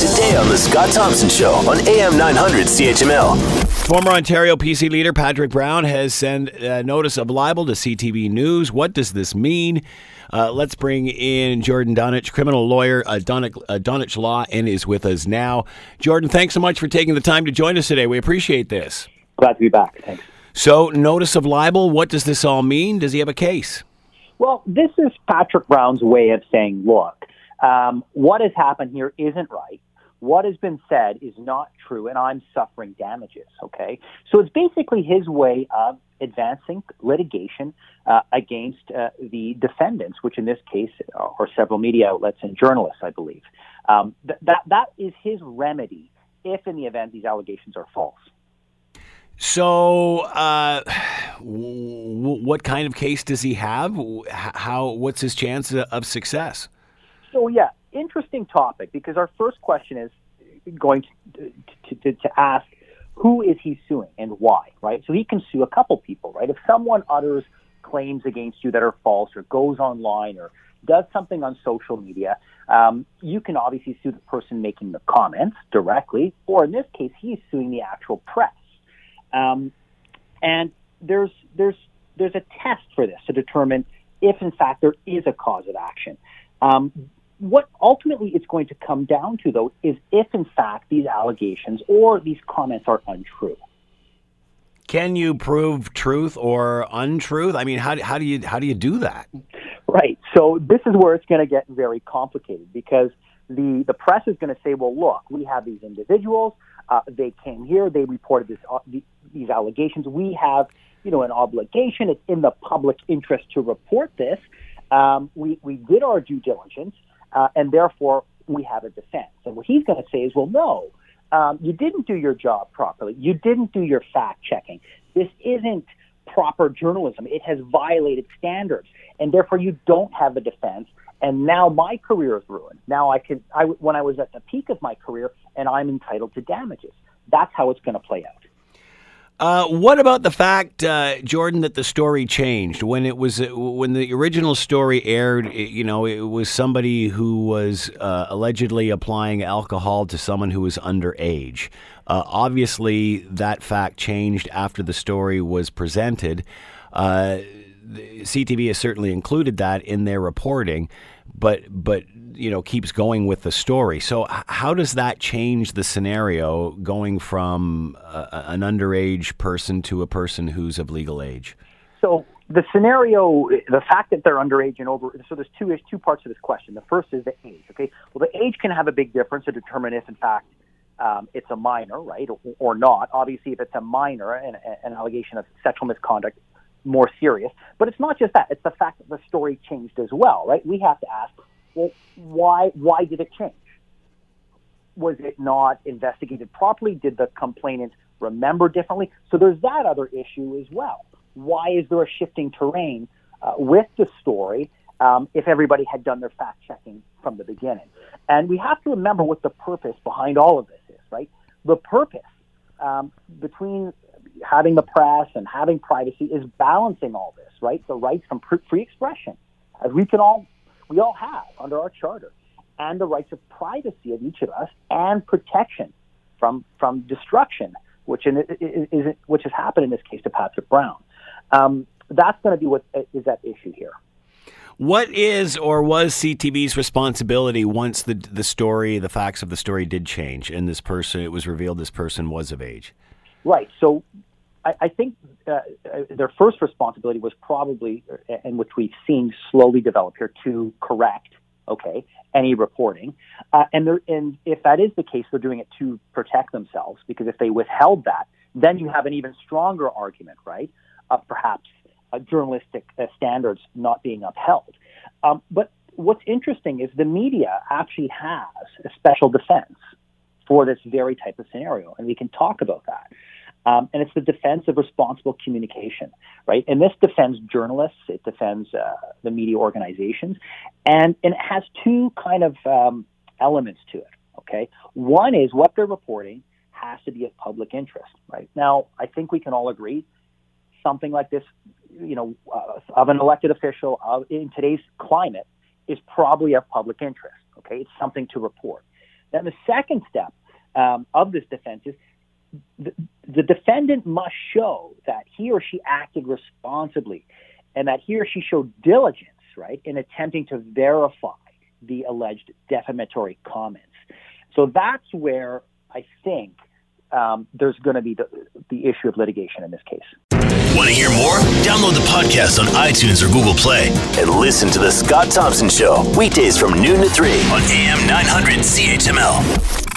Today on The Scott Thompson Show on AM 900 CHML. Former Ontario PC leader Patrick Brown has sent a notice of libel to CTV News. What does this mean? Uh, let's bring in Jordan Donich, criminal lawyer, uh, Donich, uh, Donich Law, and is with us now. Jordan, thanks so much for taking the time to join us today. We appreciate this. Glad to be back. Thanks. So, notice of libel, what does this all mean? Does he have a case? Well, this is Patrick Brown's way of saying, look, um, what has happened here isn't right. What has been said is not true, and I'm suffering damages. Okay, so it's basically his way of advancing litigation uh, against uh, the defendants, which in this case are several media outlets and journalists, I believe. Um, th- that that is his remedy if, in the event, these allegations are false. So, uh, w- what kind of case does he have? How? What's his chance of success? So, yeah, interesting topic because our first question is going to, to, to, to ask who is he suing and why, right? So he can sue a couple people, right? If someone utters claims against you that are false or goes online or does something on social media, um, you can obviously sue the person making the comments directly, or in this case, he's suing the actual press. Um, and there's there's there's a test for this to determine if, in fact, there is a cause of action. Um, what ultimately it's going to come down to, though, is if in fact these allegations or these comments are untrue. Can you prove truth or untruth? I mean, how, how do you how do you do that? Right. So this is where it's going to get very complicated because the the press is going to say, well, look, we have these individuals. Uh, they came here. They reported this uh, these allegations. We have you know an obligation. It's in the public interest to report this. Um, we we did our due diligence uh, and therefore we have a defense. And what he's going to say is, well, no, um, you didn't do your job properly. You didn't do your fact checking. This isn't proper journalism. It has violated standards, and therefore you don't have a defense. And now my career is ruined. Now I can, I, when I was at the peak of my career, and I'm entitled to damages. That's how it's going to play out. Uh, what about the fact, uh, Jordan, that the story changed when it was uh, when the original story aired? It, you know, it was somebody who was uh, allegedly applying alcohol to someone who was underage. Uh, obviously, that fact changed after the story was presented. CTV has certainly included that in their reporting, but but you know keeps going with the story. So how does that change the scenario going from a, an underage person to a person who's of legal age? So the scenario, the fact that they're underage and over. So there's two two parts of this question. The first is the age. Okay, well the age can have a big difference to determine if in fact. Um, it's a minor, right, or, or, not. Obviously, if it's a minor, an, an allegation of sexual misconduct, more serious. But it's not just that; it's the fact that the story changed as well, right? We have to ask, well, why why did it change? Was it not investigated properly? Did the complainant remember differently? So there's that other issue as well. Why is there a shifting terrain uh, with the story um, if everybody had done their fact checking from the beginning? And we have to remember what the purpose behind all of this is, right? The purpose um, between having the press and having privacy is balancing all this, right? The rights from free expression, as we can all we all have under our charter, and the rights of privacy of each of us, and protection from from destruction, which in, is, is, which has happened in this case to Patrick Brown. Um, that's going to be what is at issue here. What is or was CTV's responsibility once the the story, the facts of the story did change, and this person it was revealed this person was of age? Right. So I, I think uh, uh, their first responsibility was probably, uh, and which we've seen slowly develop here, to correct, okay, any reporting. Uh, and, and if that is the case, they're doing it to protect themselves because if they withheld that, then you have an even stronger argument, right, of perhaps uh, journalistic uh, standards not being upheld. Um, but what's interesting is the media actually has a special defense for this very type of scenario, and we can talk about that. Um, and it's the defense of responsible communication, right? And this defends journalists, it defends uh, the media organizations, and, and it has two kind of um, elements to it, okay? One is what they're reporting has to be of public interest, right? Now, I think we can all agree something like this, you know, uh, of an elected official of, in today's climate is probably of public interest, okay? It's something to report. Then the second step um, of this defense is the, defendant must show that he or she acted responsibly and that he or she showed diligence, right, in attempting to verify the alleged defamatory comments. So that's where I think um, there's going to be the, the issue of litigation in this case. Want to hear more? Download the podcast on iTunes or Google Play and listen to The Scott Thompson Show weekdays from noon to 3 on AM 900 CHML.